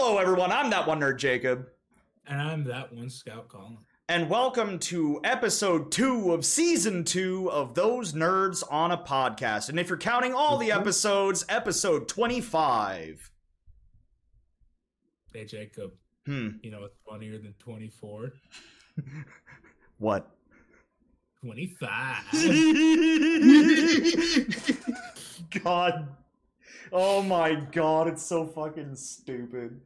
Hello, everyone. I'm that one nerd, Jacob. And I'm that one scout Colin. And welcome to episode two of season two of Those Nerds on a Podcast. And if you're counting all the episodes, episode 25. Hey Jacob, Hmm. you know what's funnier than 24? What? 25. God. Oh my god, it's so fucking stupid.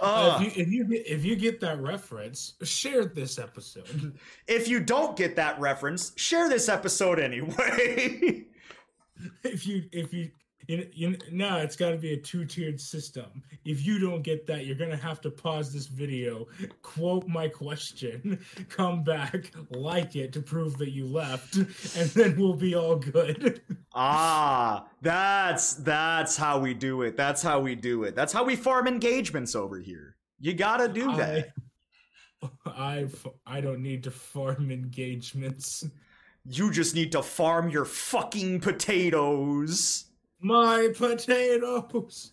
Uh, if, you, if you get if you get that reference, share this episode. if you don't get that reference, share this episode anyway. if you if you you, you no, it's got to be a two tiered system. If you don't get that, you're gonna have to pause this video, quote my question, come back, like it to prove that you left, and then we'll be all good. ah, that's that's how we do it. That's how we do it. That's how we farm engagements over here. You gotta do that. I I don't need to farm engagements. You just need to farm your fucking potatoes. My potatoes.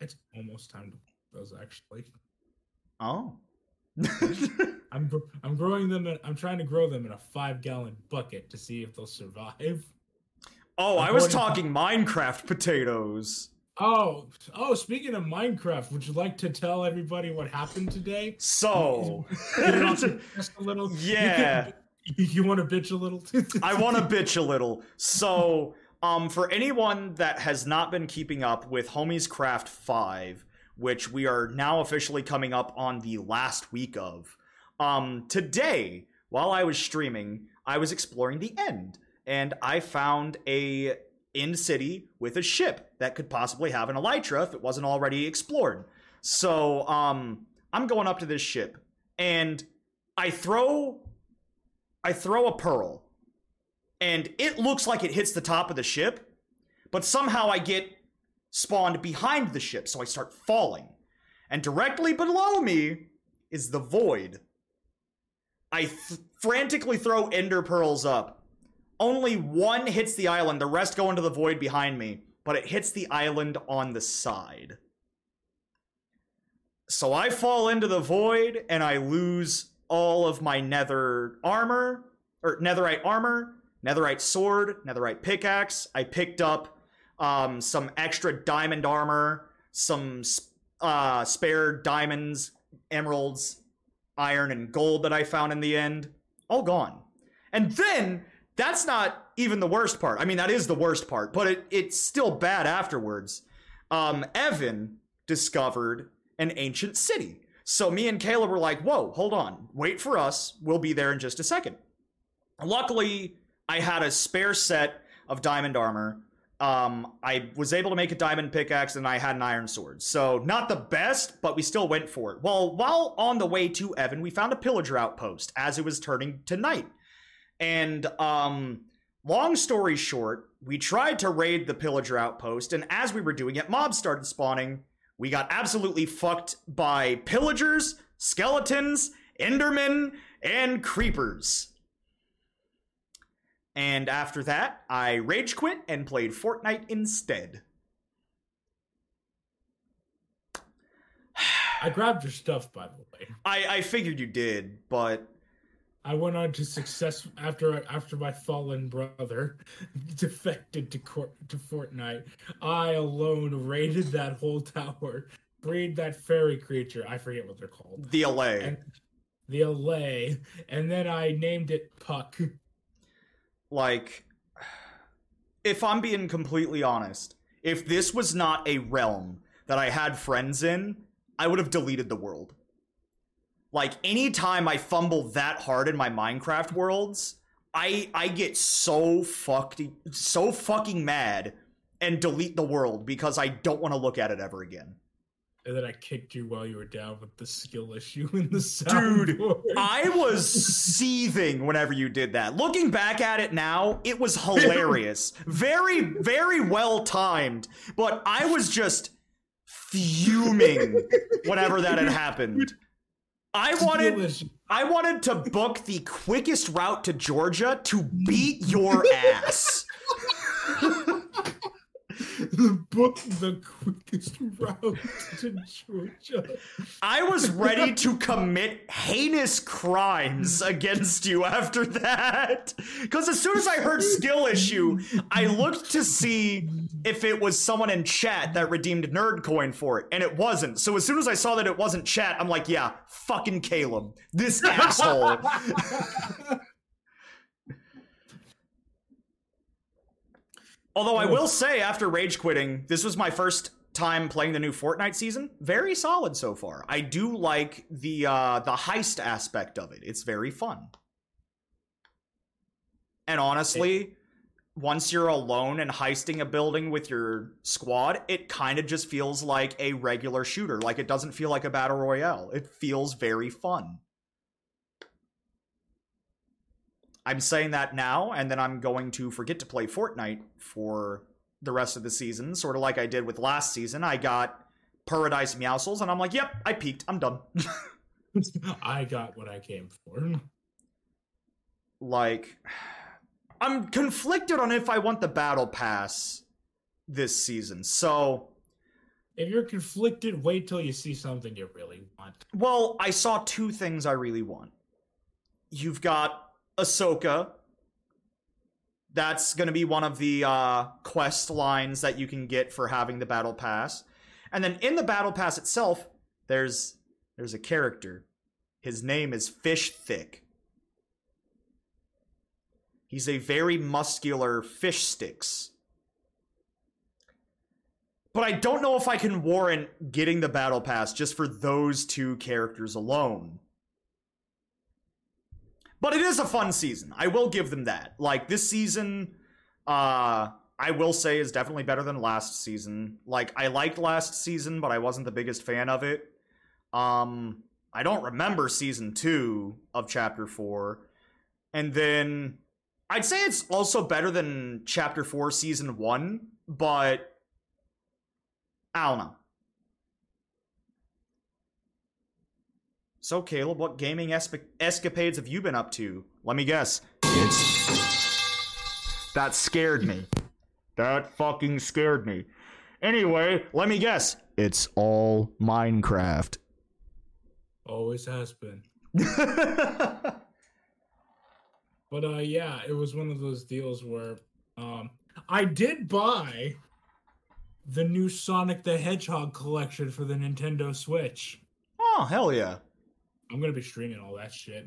It's almost time to those actually. Oh. I'm I'm growing them. In, I'm trying to grow them in a five gallon bucket to see if they'll survive. oh, I was talking Minecraft potatoes. Oh, oh! Speaking of Minecraft, would you like to tell everybody what happened today? So, Get it off your chest a little. You yeah. can- You, want to bitch a little? I want to bitch a little. So, um, for anyone that has not been keeping up with Homies Craft 5, which we are now officially coming up on the last week of, um, today, while I was streaming, I was exploring the end, and I found a end city with a ship that could possibly have an elytra if it wasn't already explored. So, um, I'm going up to this ship, and I throw, I throw a pearl and it looks like it hits the top of the ship, but somehow I get spawned behind the ship, so I start falling. And directly below me is the void. I th- frantically throw ender pearls up. Only one hits the island, the rest go into the void behind me, but it hits the island on the side. So I fall into the void and I lose all of my nether armor, or netherite armor, netherite sword, netherite pickaxe. I picked up um, some extra diamond armor, some uh, spare diamonds, emeralds, iron, and gold that I found in the end. All gone. And then that's not even the worst part. I mean, that is the worst part, but it, it's still bad afterwards. Um, Evan discovered an ancient city. So me and Caleb were like, whoa, hold on. Wait for us. We'll be there in just a second. Luckily, I had a spare set of diamond armor. Um, I was able to make a diamond pickaxe and I had an iron sword. So, not the best, but we still went for it. Well, while on the way to Evan, we found a pillager outpost as it was turning to night. And, um, long story short, we tried to raid the pillager outpost, and as we were doing it, mobs started spawning. We got absolutely fucked by pillagers, skeletons, endermen, and creepers. And after that, I rage quit and played Fortnite instead. I grabbed your stuff, by the way. I, I figured you did, but I went on to success after after my fallen brother defected to court to Fortnite. I alone raided that whole tower, freed that fairy creature. I forget what they're called. the allay. And the allay, and then I named it Puck. like, if I'm being completely honest, if this was not a realm that I had friends in, I would have deleted the world. Like anytime I fumble that hard in my Minecraft worlds, I I get so fucked so fucking mad and delete the world because I don't want to look at it ever again. And then I kicked you while you were down with the skill issue in the Dude, soundboard. I was seething whenever you did that. Looking back at it now, it was hilarious. very, very well timed. But I was just fuming whenever that had happened. I wanted I wanted to book the quickest route to Georgia to beat your ass. The book the quickest route to Georgia. I was ready to commit heinous crimes against you after that. Because as soon as I heard skill issue, I looked to see if it was someone in chat that redeemed nerd coin for it, and it wasn't. So as soon as I saw that it wasn't chat, I'm like, yeah, fucking Caleb, this asshole. Although I will say, after rage quitting, this was my first time playing the new Fortnite season. Very solid so far. I do like the uh, the heist aspect of it. It's very fun. And honestly, once you're alone and heisting a building with your squad, it kind of just feels like a regular shooter. Like it doesn't feel like a battle royale. It feels very fun. I'm saying that now, and then I'm going to forget to play Fortnite for the rest of the season, sort of like I did with last season. I got Paradise Meowscles, and I'm like, yep, I peaked. I'm done. I got what I came for. like, I'm conflicted on if I want the Battle Pass this season. So, If you're conflicted, wait till you see something you really want. well, I saw two things I really want. You've got Ahsoka. That's going to be one of the uh, quest lines that you can get for having the battle pass. And then in the battle pass itself, there's there's a character. His name is Fish Thick. He's a very muscular fish sticks. But I don't know if I can warrant getting the battle pass just for those two characters alone. But it is a fun season. I will give them that. Like this season, uh, I will say is definitely better than last season. Like I liked last season, but I wasn't the biggest fan of it. Um, I don't remember season two of chapter four, and then I'd say it's also better than chapter four, season one, but I don't know. So, Caleb, what gaming esp- escapades have you been up to? Let me guess. It's. That scared me. That fucking scared me. Anyway, let me guess. It's all Minecraft. Always has been. But uh yeah, it was one of those deals where um I did buy the new Sonic the Hedgehog collection for the Nintendo Switch. oh, hell yeah. I'm gonna be streaming all that shit.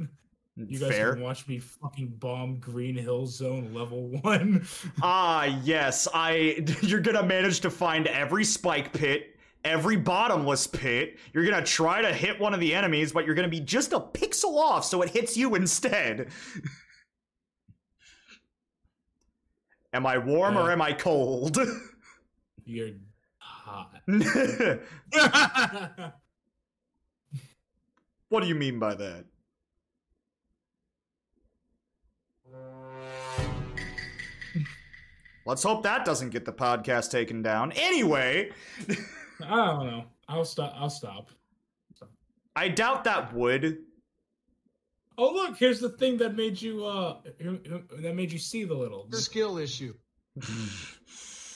You guys Fair. can watch me fucking bomb Green Hill Zone level one. Ah, yes. I. You're gonna manage to find every spike pit, every bottomless pit. You're gonna try to hit one of the enemies, but you're gonna be just a pixel off, so it hits you instead. am I warm or am I cold? You're hot. What do you mean by that? Let's hope that doesn't get the podcast taken down. Anyway, I don't know. I'll stop. I'll stop. I doubt that would. Oh look, here's the thing that made you uh that made you see the little. The skill issue.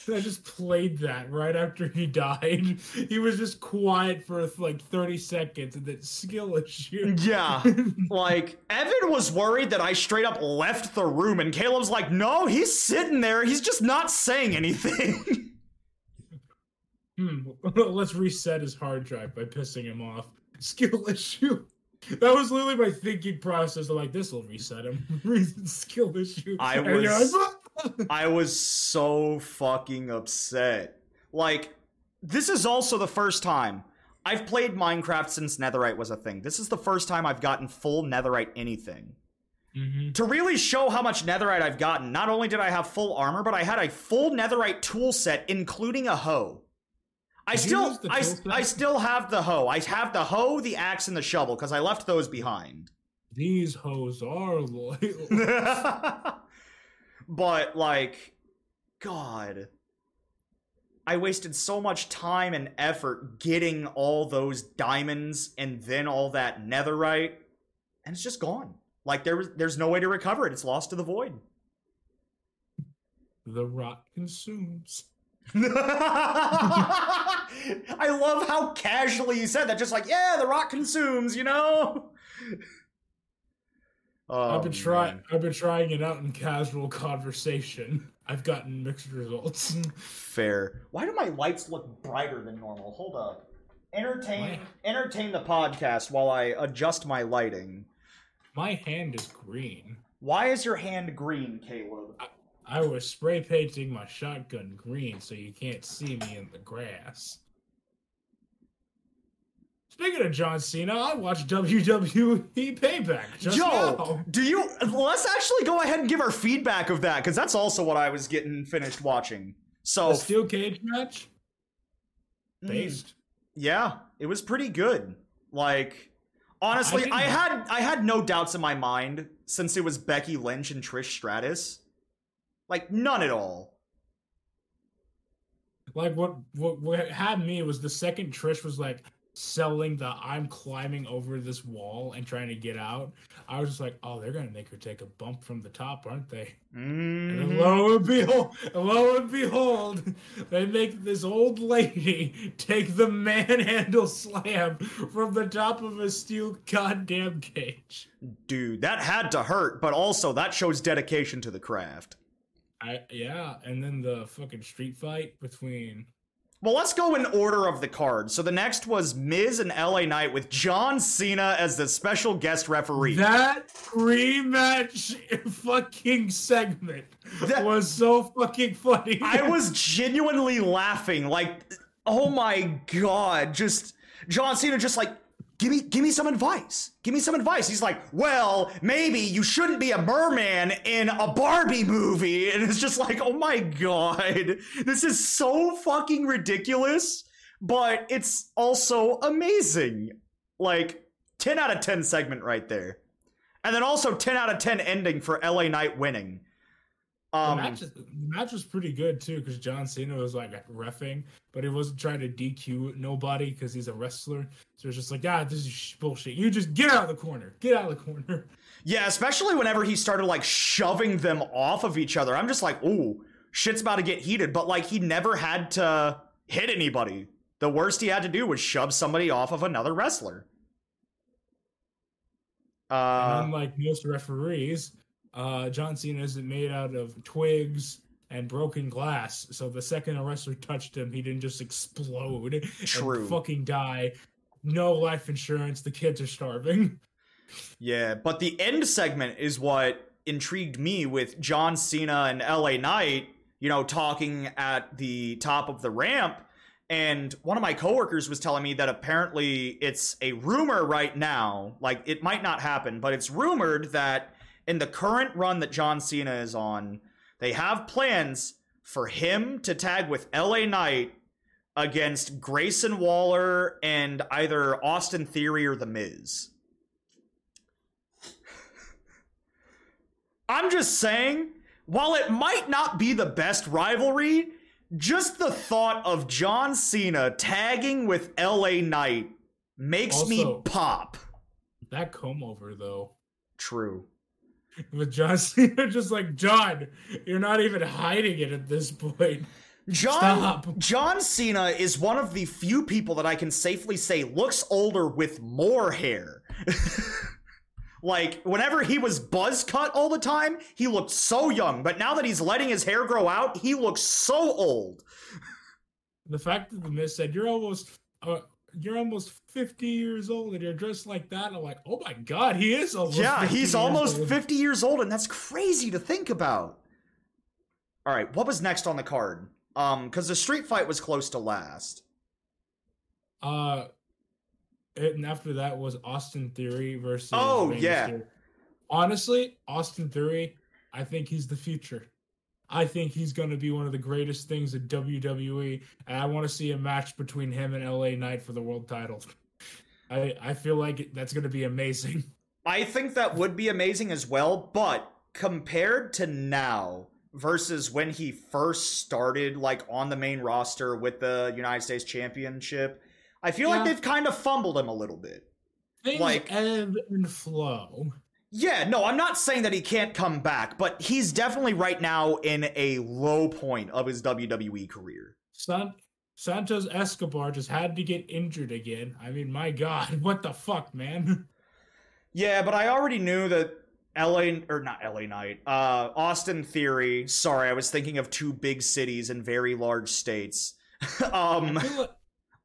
I just played that right after he died. He was just quiet for like 30 seconds and then skill issue. Yeah. like, Evan was worried that I straight up left the room, and Caleb's like, no, he's sitting there. He's just not saying anything. Hmm. Let's reset his hard drive by pissing him off. Skill issue. That was literally my thinking process. Of like, this will reset him. Skill issue. I was- I was so fucking upset. Like, this is also the first time. I've played Minecraft since Netherite was a thing. This is the first time I've gotten full Netherite anything. Mhm. To really show how much Netherite I've gotten, not only did I have full armor, but I had a full Netherite tool set, including a hoe. I Did still, I. I still have the hoe. I have the hoe, the axe, and the shovel because I left those behind. These hoes are loyal. but like, God, I wasted so much time and effort getting all those diamonds and then all that Netherite, and it's just gone. Like there was, there's no way to recover it. It's lost to the void. the rot consumes. I love how casually you said that. Just like, yeah, The Rock consumes, you know. Oh, I've been oh, trying. I've been trying it out in casual conversation. I've gotten mixed results. Fair. Why do my lights look brighter than normal? Hold up. Entertain Why? entertain the podcast while I adjust my lighting. My hand is green. Why is your hand green, Caleb? I was spray painting my shotgun green so you can't see me in the grass. Speaking of John Cena, I watched WWE Payback just Joe, now. do you? Let's actually go ahead and give our feedback of that because that's also what I was getting finished watching. So, The steel cage match, mm, based. yeah, it was pretty good. Like, honestly, didn't- I had I had no doubts in my mind since it was Becky Lynch and Trish Stratus. Like, none at all. Like what, what what had me was the second Trish was like selling the I'm climbing over this wall and trying to get out. I was just like, oh, they're gonna make her take a bump from the top, aren't they? And Mhm. then lo and behold, lo and behold, they make this old lady take the manhandle slam from the top of a steel goddamn cage. Dude, that had to hurt, but also that shows dedication to the craft. I yeah, and then the fucking street fight between Well, let's go in order of the card. So the next was Miz and LA Knight with John Cena as the special guest referee. that rematch fucking segment That- was so fucking funny. I was genuinely laughing. Like, oh my god, just John Cena just like give me give me some advice. Give me some advice. He's like, "Well, maybe you shouldn't be a merman in a Barbie movie." And it's just like, "Oh my god. This is so fucking ridiculous, but it's also amazing." Like 10 out of 10 segment right there. And then also 10 out of 10 ending for LA Knight winning. The Um match, is- the match was pretty good too because John Cena was like refing, but he wasn't trying to DQ nobody because he's a wrestler. So it's just like, ah, this is bullshit. You just get out of the corner. Get out of the corner. Yeah, especially whenever he started like shoving them off of each other. I'm just like, ooh, shit's about to get heated. But like, he never had to hit anybody. The worst he had to do was shove somebody off of another wrestler. and Uh, unlike most referees, uh, John Cena isn't made out of twigs and broken glass. So the second a wrestler touched him, he didn't just explode True. and fucking die. No life insurance. The kids are starving. yeah, but the end segment is what intrigued me with John Cena and LA Knight, you know, talking at the top of the ramp. And one of my coworkers was telling me that apparently it's a rumor right now, like it might not happen, but it's rumored that in the current run that John Cena is on, they have plans for him to tag with LA Knight against Grayson Waller and either Austin Theory or The Miz. I'm just saying, while it might not be the best rivalry, just the thought of John Cena tagging with LA Knight makes me pop. That comb over though. True. With John Cena just like John, you're not even hiding it at this point. John Stop. John Cena is one of the few people that I can safely say looks older with more hair. like whenever he was buzz cut all the time, he looked so young, but now that he's letting his hair grow out, he looks so old. The fact that the Miz said you're almost uh, you're almost 50 years old and you're dressed like that, I'm like, oh my god, he is almost. Yeah, 50 he's almost old. 50 years old and that's crazy to think about. All right, what was next on the card? Um cuz the street fight was close to last. Uh, and after that was Austin Theory versus. Oh, yeah. Honestly, Austin Theory, I think he's the future. I think he's going to be one of the greatest things in WWE, and I want to see a match between him and LA Knight for the world title. I I feel like that's going to be amazing. I think that would be amazing as well, but compared to now versus when he first started like on the main roster with the United States Championship, I feel like they've kind of fumbled him a little bit. Things Like- ebb and flow. Yeah, no, I'm not saying that he can't come back, but he's definitely right now in a low point of his WWE career. San- Santos Escobar just had to get injured again. I mean, my God, what the fuck, man? Yeah, but I already knew that LA or not LA Knight, uh, Austin Theory. Sorry, I was thinking of two big cities and very large states. um, like-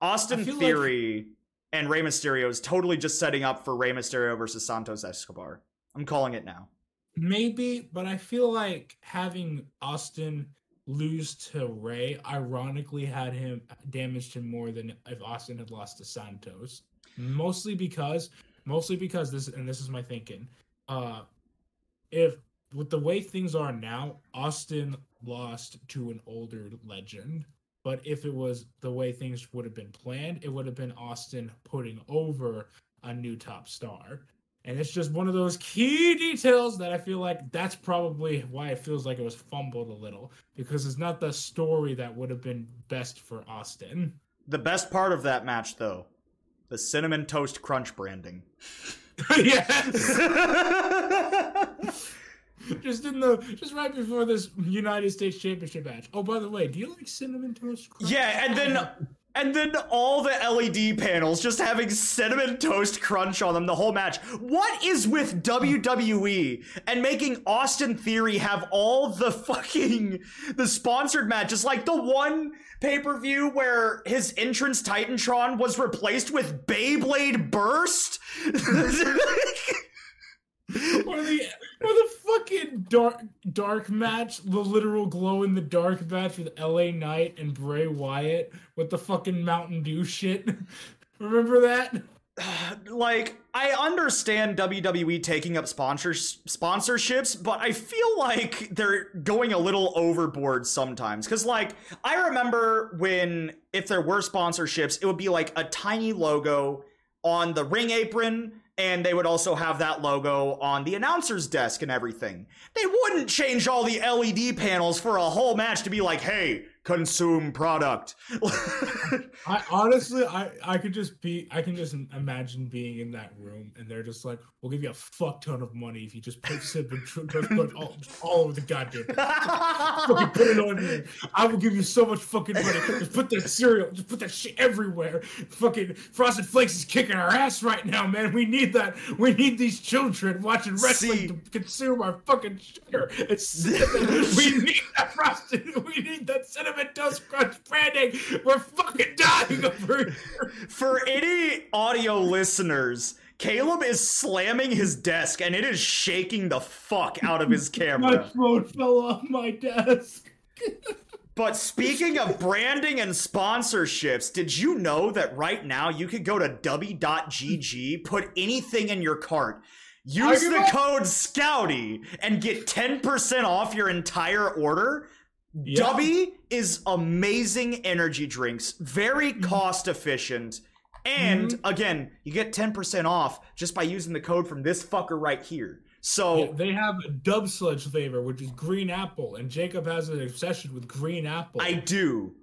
Austin feel like- Theory and Rey Mysterio is totally just setting up for Rey Mysterio versus Santos Escobar. I'm calling it now. Maybe, but I feel like having Austin lose to Rey ironically had him damaged him more than if Austin had lost to Santos. Mostly because mostly because this and this is my thinking. Uh if with the way things are now, Austin lost to an older legend. But if it was the way things would have been planned, it would have been Austin putting over a new top star. And it's just one of those key details that I feel like that's probably why it feels like it was fumbled a little because it's not the story that would have been best for Austin. The best part of that match, though, the cinnamon toast crunch branding. yes. just in the just right before this United States Championship match. Oh, by the way, do you like cinnamon toast? Crunch? yeah, and then and then all the LED panels just having cinnamon toast crunch on them the whole match. What is with WWE and making Austin Theory have all the fucking the sponsored matches like the one pay-per-view where his entrance Titantron was replaced with Beyblade Burst? or the or the fucking dark dark match, the literal glow in the dark match with LA Knight and Bray Wyatt with the fucking Mountain Dew shit. Remember that? like I understand WWE taking up sponsors sponsorships, but I feel like they're going a little overboard sometimes. Cause like I remember when if there were sponsorships, it would be like a tiny logo on the ring apron, and they would also have that logo on the announcer's desk and everything. They wouldn't change all the LED panels for a whole match to be like, hey, consume product. I honestly, I I could just be, I can just imagine being in that room, and they're just like, "We'll give you a fuck ton of money if you just put cinnamon tr- toast crunch all, all over the goddamn." fucking put it on here. I will give you so much fucking money. Just put that cereal, just put that shit everywhere. Fucking Frosted Flakes is kicking our ass right now, man. We need that. We need these children watching wrestling See- to consume our fucking sugar. It's we need that frosted. We need that cinnamon toast crunch branding. We're fucking dying over here. For any audio listeners, Caleb is slamming his desk and it is shaking the fuck out of his camera. My phone fell off my desk. But speaking of branding and sponsorships, did you know that right now you could go to dubby.gg, put anything in your cart, use the code SCOUTY, and get 10% off your entire order? Yeah. Dubby is amazing energy drinks, very Mm-hmm. cost efficient. And again, you get 10% off just by using the code from this fucker right here. So Yeah, they have a dub sludge flavor, which is green apple, and Jacob has an obsession with green apple. I do.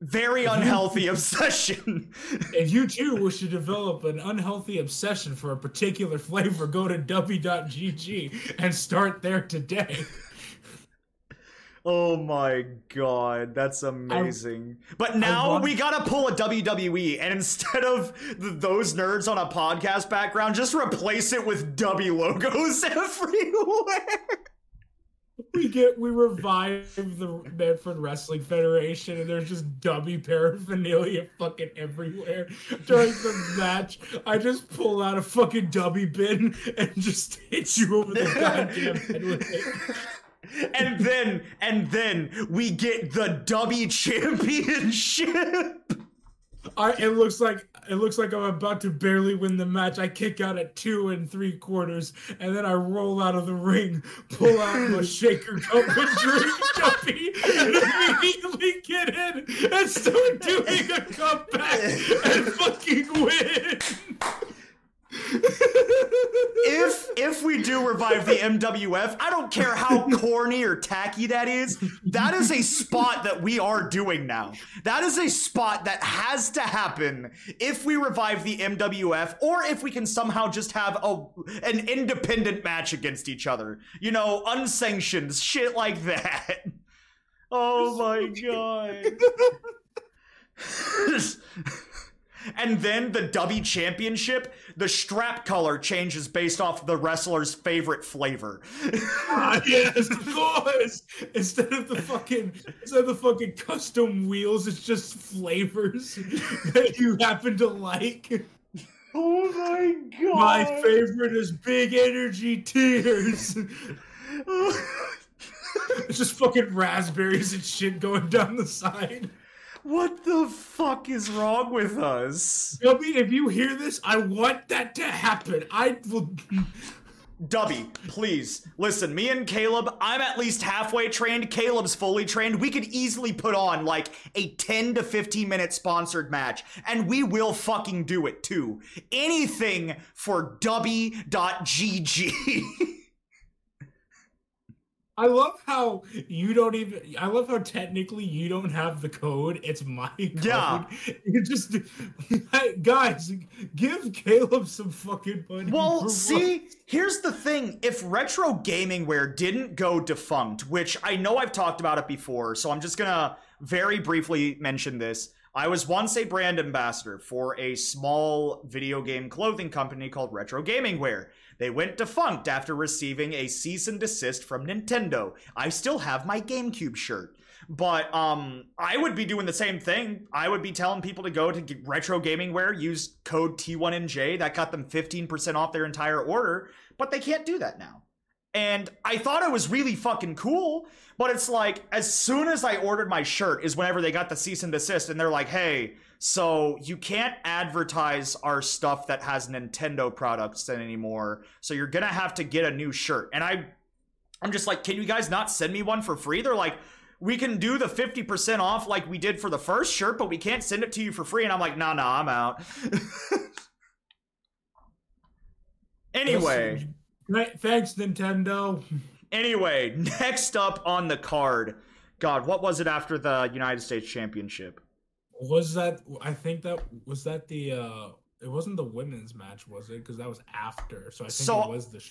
Very unhealthy obsession. If you too wish to develop an unhealthy obsession for a particular flavor, go to dubby.gg and start there today. oh my god, that's amazing. but now want- we gotta pull a WWE, and instead of th- those nerds on a podcast background, just replace it with Dubby logos everywhere. We get we revive the Medford Wrestling Federation, and there's just Dubby paraphernalia fucking everywhere. During the match, I just pull out a fucking Dubby bin and just hit you over the goddamn head with it. And then, and then we get the Dubby championship. I, it looks like it looks like I'm about to barely win the match. I kick out at two and three quarters, and then I roll out of the ring, pull out my shaker cup and drink Dubby, and immediately get in and start doing a comeback and fucking win. if if we do revive the MWF, I don't care how corny or tacky that is. That is a spot that we are doing now. That is a spot that has to happen if we revive the MWF, or if we can somehow just have a an independent match against each other. You know, unsanctioned shit like that. Oh my god. and then the Dubby Championship, the strap color changes based off the wrestler's favorite flavor. ah, yes, of course. Instead of the fucking instead of the fucking custom wheels, it's just flavors that you happen to like. Oh my god. My favorite is big energy tears. it's just fucking raspberries and shit going down the side. What the fuck is wrong with us? Dubby, if you hear this, I want that to happen. I will. Dubby, please listen. Me and Caleb, I'm at least halfway trained. Caleb's fully trained. We could easily put on like a 10 to 15 minute sponsored match, and we will fucking do it too. Anything for Dubby.gg. I love how you don't even. I love how technically you don't have the code. It's my code. Yeah. You just guys give Caleb some fucking money. Well, see, what? here's the thing: if Retro Gamingware didn't go defunct, which I know I've talked about it before, so I'm just gonna very briefly mention this. I was once a brand ambassador for a small video game clothing company called Retro Gamingware. They went defunct after receiving a cease and desist from Nintendo. I still have my GameCube shirt. But um, I would be doing the same thing. I would be telling people to go to Retro Gamingware, use code T1NJ. That got them 15% off their entire order. But they can't do that now. And I thought it was really fucking cool. But it's like, as soon as I ordered my shirt, is whenever they got the cease and desist. And they're like, hey, so you can't advertise our stuff that has Nintendo products anymore. So you're gonna have to get a new shirt. And I I'm just like, can you guys not send me one for free? They're like, we can do the 50% off like we did for the first shirt, but we can't send it to you for free. And I'm like, nah, nah, I'm out. anyway. Thanks, Nintendo. Anyway, next up on the card. God, what was it after the United States Championship? Was that I think that was that the uh it wasn't the women's match, was it? Because that was after. So I think so, it was the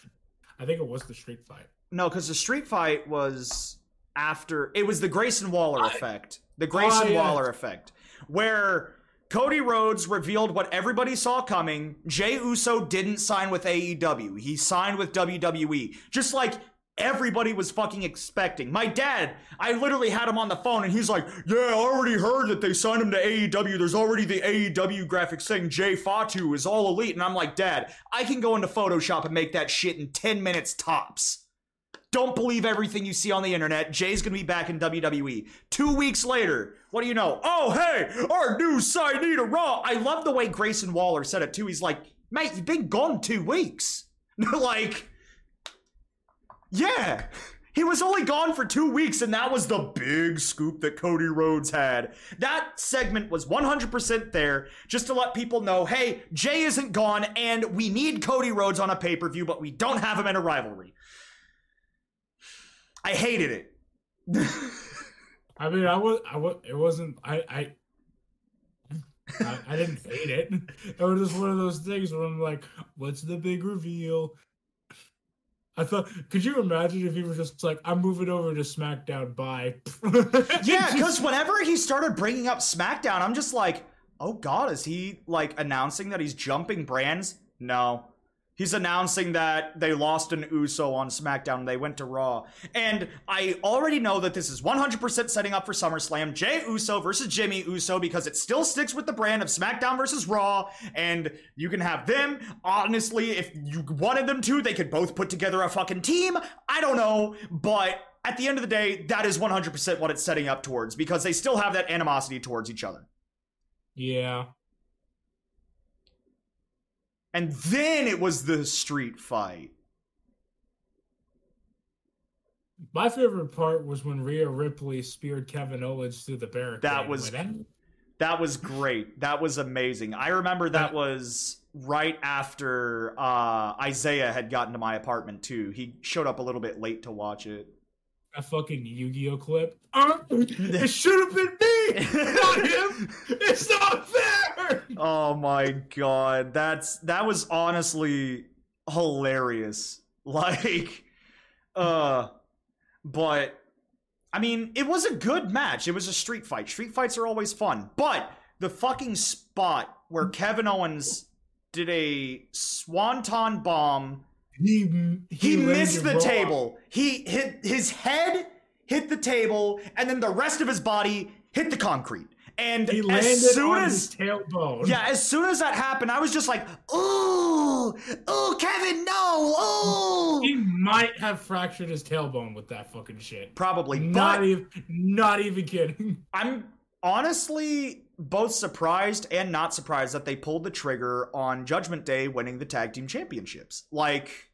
I think it was the street fight. No, because the street fight was after it was the Grayson Waller I, effect. The Grayson oh, yeah. Waller effect. Where Cody Rhodes revealed what everybody saw coming. Jey Uso didn't sign with AEW. He signed with WWE. Just like everybody was fucking expecting. My dad, I literally had him on the phone and he's like, Yeah, I already heard that they signed him to AEW. There's already the AEW graphics saying Jay Fatu is all elite. And I'm like, Dad, I can go into Photoshop and make that shit in 10 minutes tops. Don't believe everything you see on the internet. Jey's gonna be back in WWE. Two weeks later, what do you know? Oh, hey, our new signee to Raw. I love the way Grayson Waller said it too. He's like, mate, you've been gone two weeks. like, yeah. He was only gone for two weeks, and that was the big scoop that Cody Rhodes had. That segment was 100% there just to let people know hey, Jey isn't gone, and we need Cody Rhodes on a pay per view, but we don't have him in a rivalry. I hated it. I mean, I was, I was, it wasn't, I, I, I, I, didn't hate it. It was just one of those things where I'm like, what's the big reveal? I thought, could you imagine if he was just like, I'm moving over to SmackDown, bye. yeah, because whenever he started bringing up SmackDown, I'm just like, oh God, is he like announcing that he's jumping brands? No. He's announcing that they lost an Uso on SmackDown. They went to Raw. And I already know that this is 100% setting up for SummerSlam. Jey Uso versus Jimmy Uso because it still sticks with the brand of SmackDown versus Raw. And you can have them. Honestly, if you wanted them to, they could both put together a fucking team. I don't know. But at the end of the day, that is 100% what it's setting up towards because they still have that animosity towards each other. Yeah. And then it was the street fight. My favorite part was when Rhea Ripley speared Kevin Owens through the barricade. That was That was great. That was amazing. I remember that was right after uh, Isaiah had gotten to my apartment too. He showed up a little bit late to watch it. A fucking Yu-Gi-Oh clip. It should have been me, not him. It's not fair. Oh my god, that's that was honestly hilarious. Like, uh, but I mean, it was a good match. It was a street fight. Street fights are always fun. But the fucking spot where Kevin Owens did a swanton bomb, He he, missed the table. He hit his head hit the table, and then the rest of his body hit the concrete. And He landed as soon on as his tailbone. yeah, as soon as that happened, I was just like, "Ooh, ooh, Kevin, no, ooh." He might have fractured his tailbone with that fucking shit. Probably, Not even, not even kidding. I'm honestly both surprised and not surprised that they pulled the trigger on Judgment Day winning the tag team championships. Like,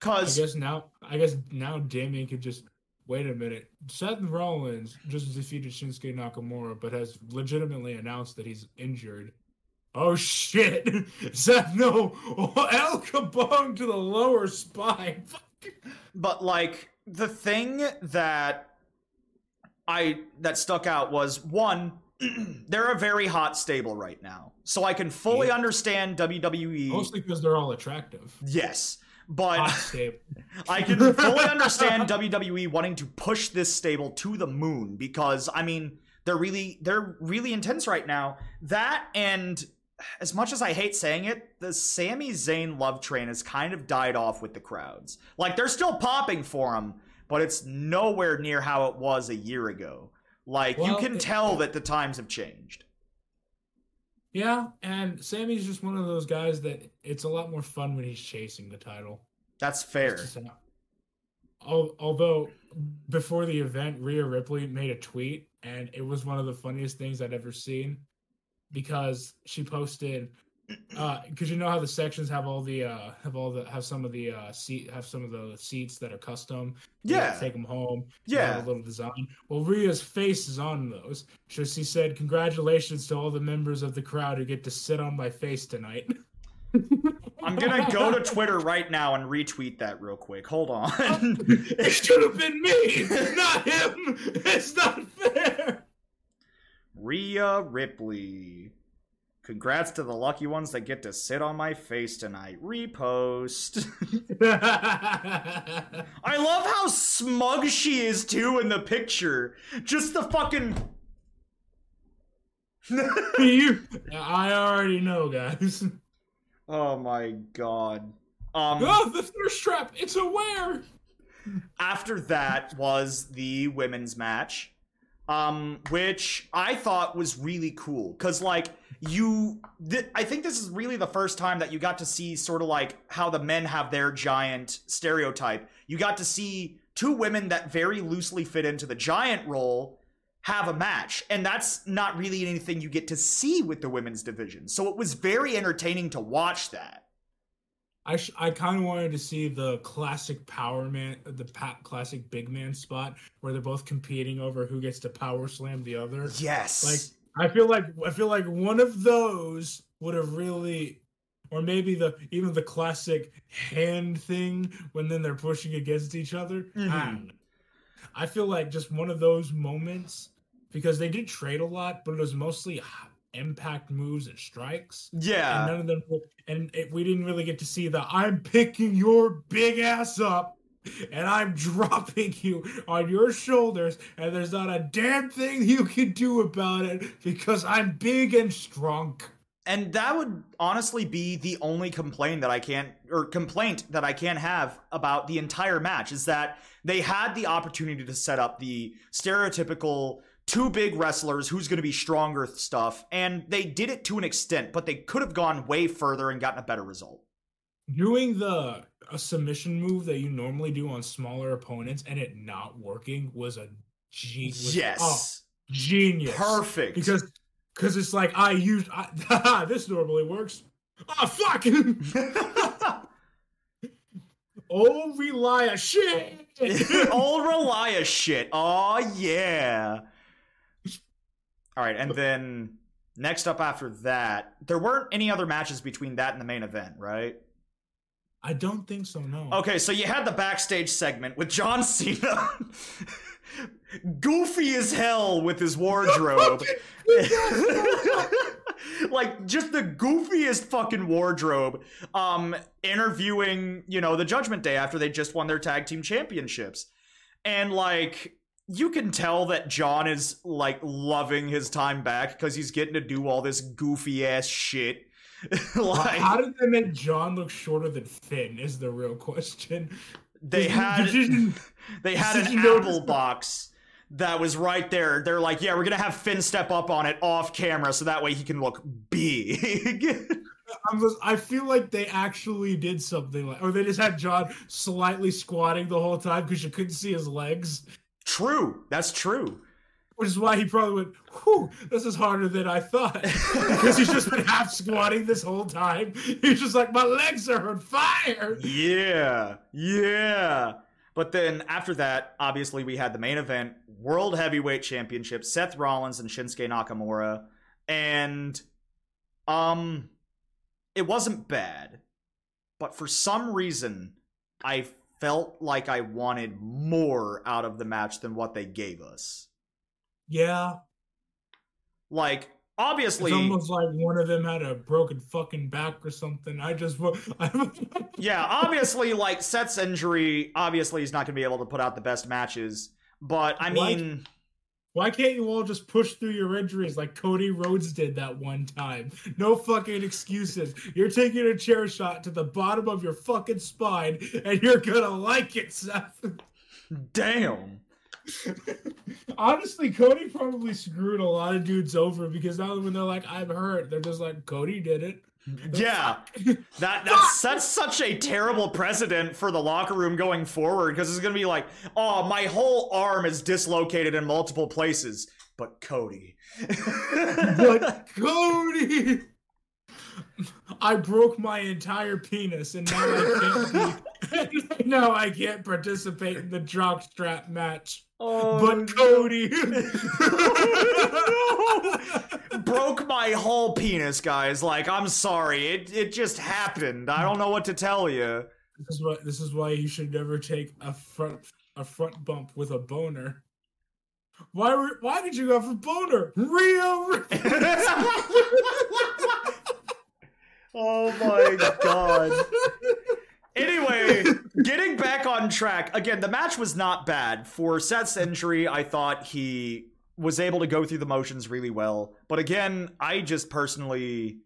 cause I guess now, I guess now Damian could just wait a minute. Seth Rollins just defeated Shinsuke Nakamura, but has legitimately announced that he's injured. Oh shit! Seth, no, El Capone to the lower spine. Fuck. but like the thing that I that stuck out was one. they're a very hot stable right now, so I can fully Yeah. understand WWE. Mostly because they're all attractive. Yes, but I can fully understand WWE wanting to push this stable to the moon because I mean they're really they're really intense right now. That and as much as I hate saying it, the Sami Zayn love train has kind of died off with the crowds. Like they're still popping for him, but it's nowhere near how it was a year ago. Like you can tell that the times have changed. Yeah, and Sami's just one of those guys that it's a lot more fun when he's chasing the title. That's fair. It's just not- Al- Although before the event, Rhea Ripley made a tweet, and it was one of the funniest things I'd ever seen because she posted because you know how the sections have all the uh have all the have some of the uh seat have some of the seats that are custom Yeah. take them home Yeah. a little design well Rhea's face is on those so she said congratulations to all the members of the crowd who get to sit on my face tonight I'm gonna go to Twitter right now and retweet that real quick. Hold on. it should have been me not him it's not fair Rhea Ripley. Congrats to the lucky ones that get to sit on my face tonight. Repost. I love how smug she is too in the picture. Just the fucking. you I already know guys oh my god. Um, oh the thirst trap it's aware after that was the women's match um which i thought was really cool because like you th- i think this is really the first time that you got to see sort of like how the men have their giant stereotype. You got to see two women that very loosely fit into the giant role have a match. And that's not really anything you get to see with the women's division. So it was very entertaining to watch that. I sh- I kind of wanted to see the classic power man, the pa- classic big man spot where they're both competing over who gets to power slam the other. yes. Like I feel like I feel like one of those would have really, or maybe the even the classic hand thing when then they're pushing against each other. I, Mhm. don't. I feel like just one of those moments because they did trade a lot, but it was mostly impact moves and strikes yeah and none of them and it, we didn't really get to see the i'm picking your big ass up and i'm dropping you on your shoulders and there's not a damn thing you can do about it because i'm big and strong And that would honestly be the only complaint that I can't, or complaint that I can't have about the entire match is that they had the opportunity to set up the stereotypical two big wrestlers who's going to be stronger stuff, and they did it to an extent, but they could have gone way further and gotten a better result. doing the a submission move that you normally do on smaller opponents and it not working was a genius Yes. oh, genius Perfect. because because it's like i used I, this normally works oh fuck Oh, Relia, shit! Old Relia shit. Oh, yeah. All right, and then next up after that, there weren't any other matches between that and the main event, right? I don't think so. No. Okay, so you had the backstage segment with John Cena. Goofy as hell with his wardrobe. like just the goofiest fucking wardrobe. Um interviewing, you know, the Judgment Day after they just won their tag team championships. And like you can tell that John is like loving his time back because he's getting to do all this goofy ass shit. like, how did they make John look shorter than Finn? Is the real question. They had they had an apple box that was right there. They're like, yeah, we're gonna have Finn step up on it off camera so that way he can look big. just, i feel like they actually did something like, or they just had John slightly squatting the whole time because you couldn't see his legs. True, that's true. Which is why he probably went, whew, this is harder than I thought. because he's just been half squatting this whole time. He's just like, my legs are on fire. Yeah, yeah. But then after that, obviously, we had the main event World Heavyweight Championship Seth Rollins and Shinsuke Nakamura. And, um, it wasn't bad. But for some reason, I felt like I wanted more out of the match than what they gave us. Yeah. Like, obviously it's almost like one of them had a broken fucking back or something. I just yeah obviously like seth's injury obviously he's not going to be able to put out the best matches but i mean why can't you all just push through your injuries like cody rhodes did that one time? No fucking excuses. You're taking a chair shot to the bottom of your fucking spine and you're gonna like it seth. Damn Honestly, Cody probably screwed a lot of dudes over because now when they're like, "I'm hurt," they're just like, "Cody did it." Yeah, that that's that's such a terrible precedent for the locker room going forward because it's gonna be like, "Oh, my whole arm is dislocated in multiple places," but Cody, but Cody. I broke my entire penis, and now I can't. Be, now I can't participate in the jockstrap match. Oh, but Cody no. broke my whole penis, guys. Like, I'm sorry, it it just happened. I don't know what to tell you. This is what this is why you should never take a front a front bump with a boner. Why were why did you go for boner? Real. Oh my god. anyway, getting back on track. Again, the match was not bad. For Seth's injury, I thought he was able to go through the motions really well. But again, I just personally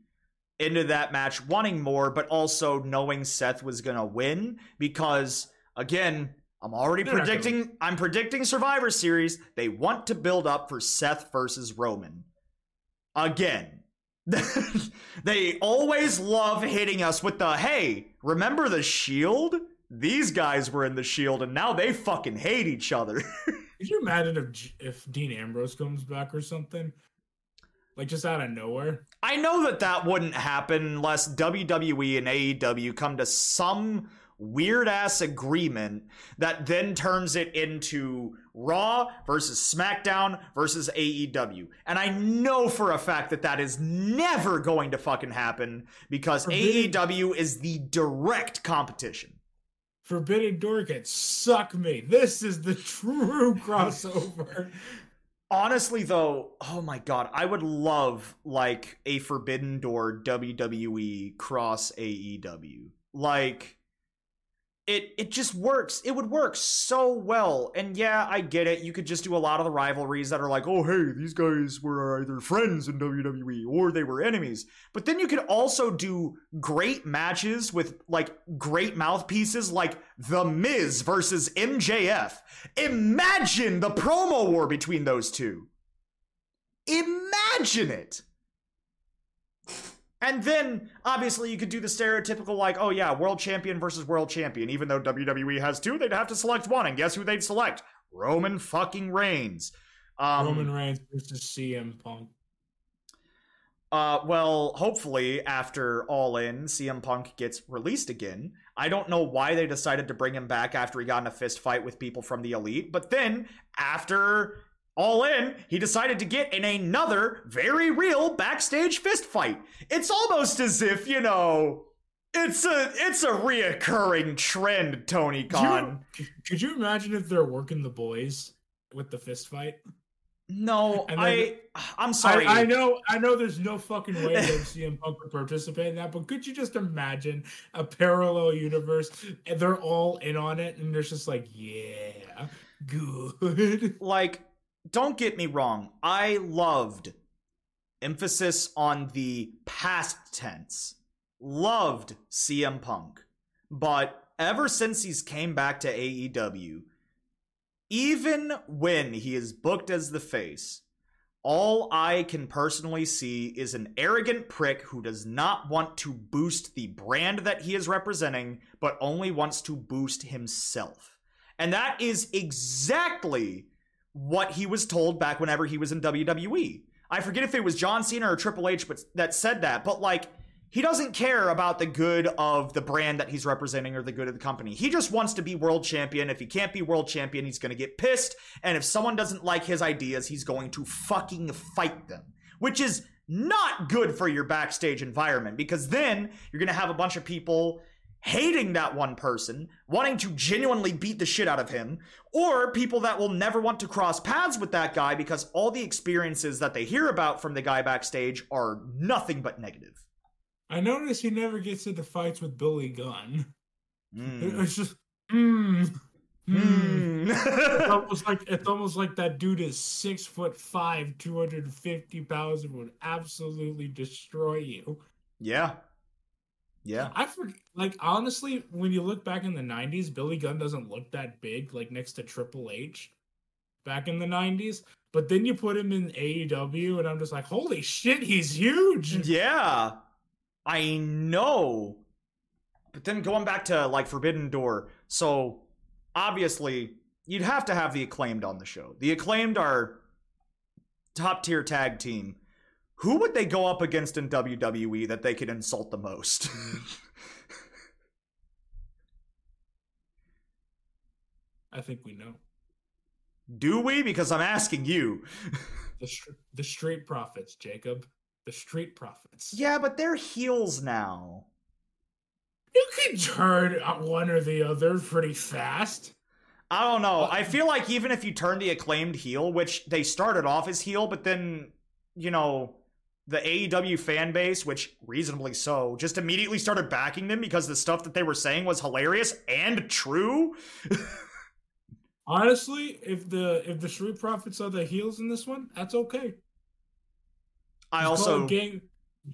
into that match wanting more, but also knowing Seth was gonna win because again, I'm already They're predicting I'm predicting Survivor Series. They want to build up for Seth versus Roman. Again, they always love hitting us with the hey, remember the shield? These guys were in the shield and now they fucking hate each other. Could you imagine if if Dean Ambrose comes back or something? Like just out of nowhere? I know that that wouldn't happen unless WWE and AEW come to some weird ass agreement that then turns it into Raw versus SmackDown versus AEW. And I know for a fact that that is never going to fucking happen because Forbidden, AEW is the direct competition. Forbidden Door can suck me. This is the true crossover. Honestly, though, oh my god, I would love like a Forbidden Door WWE cross AEW. Like, it it just works. It would work so well. And yeah, I get it. You could just do a lot of the rivalries that are like, oh hey, these guys were either friends in WWE or they were enemies. But then you could also do great matches with like great mouthpieces like The Miz versus MJF. Imagine the promo war between those two. Imagine it. And then, obviously, you could do the stereotypical, like, oh yeah, world champion versus world champion. Even though WWE has two, they'd have to select one. And guess who they'd select? Roman fucking Reigns. Um, Roman Reigns versus CM Punk. Uh, well, hopefully, after All In, CM Punk gets released again. I don't know why they decided to bring him back after he got in a fist fight with people from the Elite. But then, after All in, he decided to get in another very real backstage fist fight. It's almost as if, you know, it's a it's a reoccurring trend, Tony Khan. You, could you imagine if they're working the boys with the fist fight? No, then, I I'm sorry. I, I, know I know there's no fucking way that CM Punk would participate in that, but could you just imagine a parallel universe and they're all in on it and there's just like, yeah, good. Like, don't get me wrong, I loved emphasis on the past tense. Loved CM Punk. But ever since he's came back to AEW, even when he is booked as the face, all I can personally see is an arrogant prick who does not want to boost the brand that he is representing, but only wants to boost himself. And that is exactly what he was told back whenever he was in WWE. I forget if it was John Cena or Triple H but that said that, but like he doesn't care about the good of the brand that he's representing or the good of the company. He just wants to be world champion. If he can't be world champion, he's going to get pissed. And if someone doesn't like his ideas, he's going to fucking fight them, which is not good for your backstage environment because then you're going to have a bunch of people hating that one person, wanting to genuinely beat the shit out of him, or people that will never want to cross paths with that guy because all the experiences that they hear about from the guy backstage are nothing but negative. I notice he never gets into fights with Billy Gunn. Mm. It's just mm, mm. it's almost like it's almost like that dude is six foot five, two hundred and fifty pounds, and would absolutely destroy you. Yeah, yeah. I forget. Like honestly, when you look back in the '90s, Billy Gunn doesn't look that big, like next to Triple H. Back in the '90s, but then you put him in AEW, and I'm just like, holy shit, he's huge. Yeah. I know. But then going back to like Forbidden Door, so obviously you'd have to have the acclaimed on the show. The acclaimed are top tier tag team. Who would they go up against in WWE that they could insult the most? I think we know. Do we? Because I'm asking you. the, the Street Profits, Jacob the Street Profits. Yeah, but they're heels now. You can turn one or the other pretty fast. I don't know. I feel like even if you turn the acclaimed heel, which they started off as heel, but then, you know, the AEW fan base, which reasonably so, just immediately started backing them because the stuff that they were saying was hilarious and true. Honestly, if the if the Street Profits are the heels in this one, that's okay. I just also gang,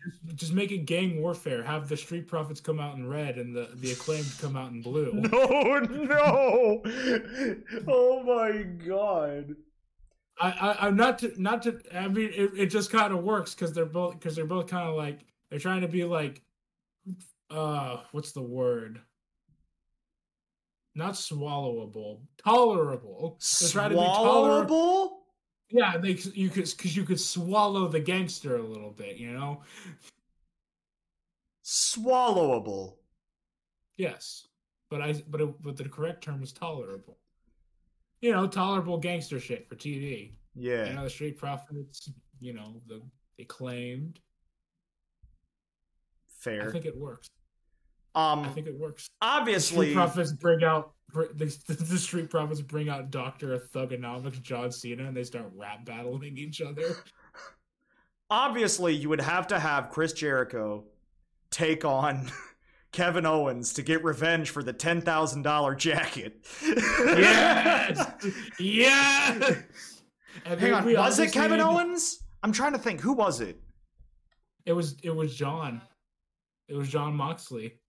just, just make it gang warfare. Have the street profits come out in red and the the acclaimed come out in blue. No, no! Oh my god! I, I I'm not to not to. I mean, it, it just kind of works because they're both because they're both kind of like they're trying to be like, uh, what's the word? Not swallowable, tolerable. They're trying to be tolerable. Yeah, they you could because you could swallow the gangster a little bit, you know. Swallowable. Yes, but I but it, but the correct term is tolerable. You know, tolerable gangster shit for TV. Yeah. You know, the Street Profits. You know, the they claimed. Fair. I think it works. Um, I think it works. Obviously, the Street Profits bring out the, the Street Profits bring out Doctor Thuganomics, John Cena, and they start rap battling each other. Obviously, you would have to have Chris Jericho take on Kevin Owens to get revenge for the ten thousand dollar jacket. yes, yes. Hang on, was it Kevin Owens? I'm trying to think. Who was it? It was. It was John. It was Jon Moxley.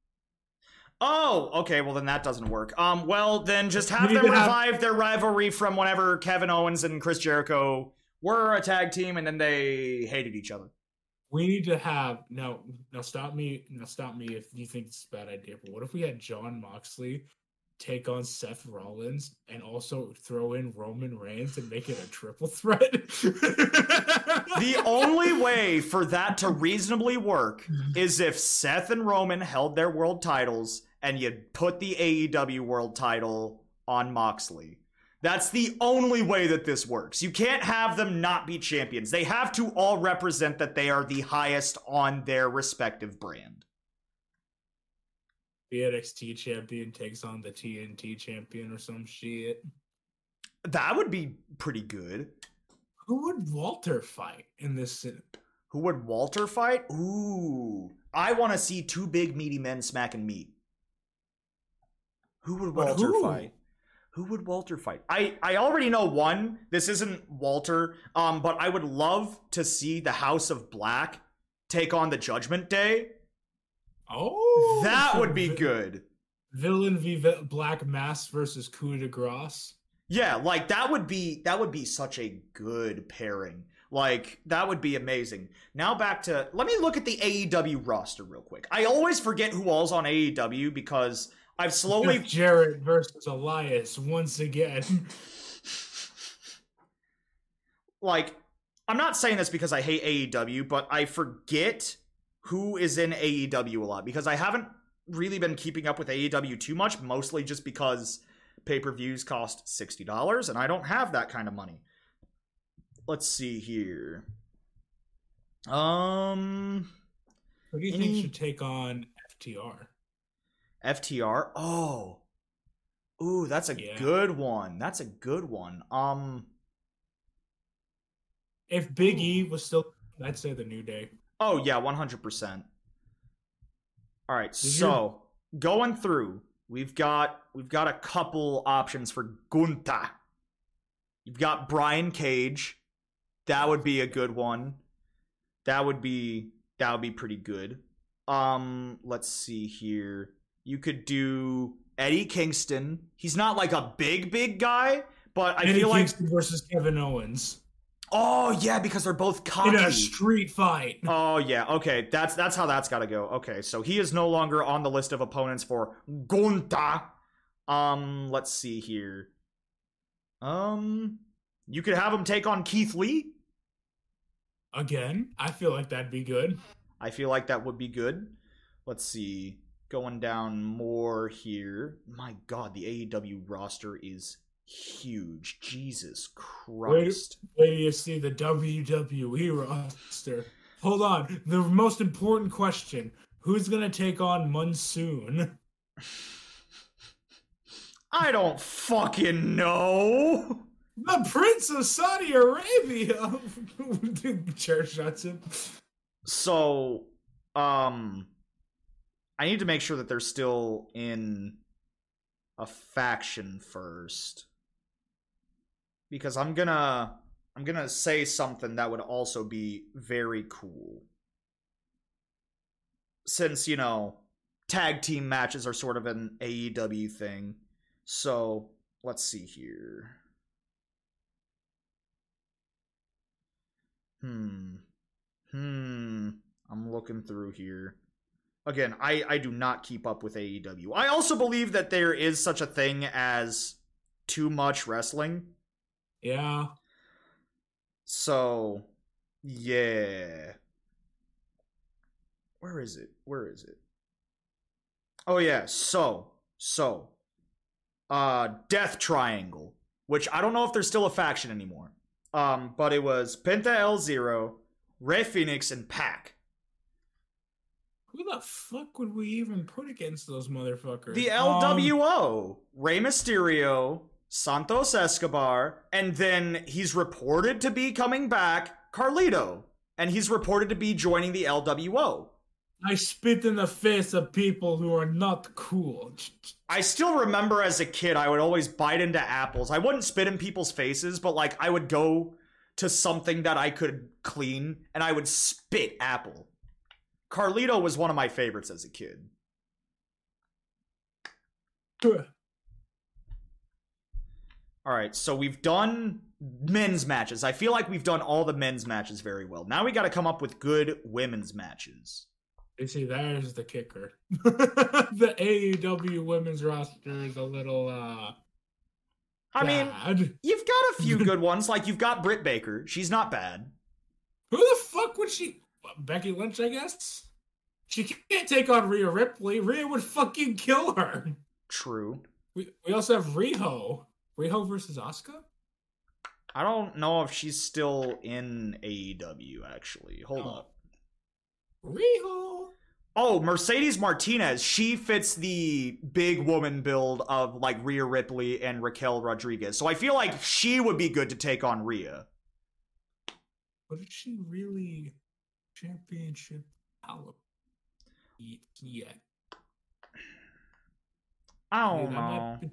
Oh, okay. Well, then that doesn't work. Um, well, then just have them revive have... their rivalry from whenever Kevin Owens and Chris Jericho were a tag team, and then they hated each other. We need to have no. Now stop me. Now stop me if you think it's a bad idea. But what if we had Jon Moxley take on Seth Rollins and also throw in Roman Reigns and make it a triple threat? the only way for that to reasonably work is if Seth and Roman held their world titles and you'd put the AEW world title on Moxley. That's the only way that this works. You can't have them not be champions. They have to all represent that they are the highest on their respective brand. The NXT champion takes on the TNT champion or some shit. That would be pretty good. Who would Walter fight in this? Who would Walter fight? Ooh. I want to see two big meaty men smacking meat. Who would Walter who? fight? Who would Walter fight? I I already know one. This isn't Walter. Um, but I would love to see the House of Black take on the Judgment Day. Oh, that so would be vi- good. Villain v Vi- Black Mass versus Coup de Grace. Yeah, like that would be that would be such a good pairing. Like that would be amazing. Now back to let me look at the AEW roster real quick. I always forget who all's on AEW because I've slowly Jeff Jarrett versus Elias once again. like I'm not saying this because I hate AEW, but I forget who is in AEW a lot because I haven't really been keeping up with AEW too much, mostly just because pay-per-views cost $60 and I don't have that kind of money. Let's see here. Um Who do you Any- think should take on FTR? FTR. Oh. Ooh, that's a Yeah. good one. That's a good one. Um If Big E was still, I'd say the New Day. Oh yeah, one hundred percent. All right, Did so going through, we've got we've got a couple options for Gunther. You've got Brian Cage. That would be a good one. That would be that would be pretty good. Um, let's see here. You could do Eddie Kingston. He's not like a big big guy, but I Eddie feel like Kingston versus Kevin Owens oh yeah, because they're both cocky. in a street fight. Oh yeah, okay. That's that's how that's got to go. Okay, so he is no longer on the list of opponents for Gunther. Um, let's see here. Um, you could have him take on Keith Lee. Again, I feel like that'd be good. I feel like that would be good. Let's see. Going down more here. My god, the AEW roster is huge. Jesus Christ. Wait till you see the WWE roster. Hold on. The most important question Who's going to take on Mansoor? I don't fucking know. The Prince of Saudi Arabia! Chair shuts him. So, um, I need to make sure that they're still in a faction first, because I'm gonna I'm gonna say something that would also be very cool. Since you know, tag team matches are sort of an AEW thing, so let's see here. Hmm. Hmm. I'm looking through here. Again, I I do not keep up with AEW. I also believe that there is such a thing as too much wrestling. Yeah. So, yeah. Where is it? Where is it? Oh yeah, so so uh Death Triangle, which I don't know if there's still a faction anymore. Um, but it was Penta El Zero, Rey Fenix, and Pac. Who the fuck would we even put against those motherfuckers? The Um, LWO, Rey Mysterio, Santos Escobar, and then he's reported to be coming back, Carlito, and he's reported to be joining the LWO. I spit in the face of people who are not cool. I still remember as a kid, I would always bite into apples. I wouldn't spit in people's faces, but like I would go to something that I could clean and I would spit apple. Carlito was one of my favorites as a kid. All right, so we've done men's matches. I feel like we've done all the men's matches very well. Now we got to come up with good women's matches. You see, there's the kicker. the AEW women's roster is a little uh I mean, bad. you've got a few good ones. Like you've got Britt Baker. She's not bad. Who the fuck would she Becky Lynch, I guess? She can't take on Rhea Ripley. Rhea would fucking kill her. True. We, we also have Riho. Riho versus Asuka. I don't know if she's still in AEW. Actually, hold Oh. up. Riho. Oh, Mercedes Martinez. She fits the big woman build of like Rhea Ripley and Raquel Rodriguez. So I feel like she would be good to take on Rhea. But is she really championship caliber y- yet? I Dude, don't that might know. be-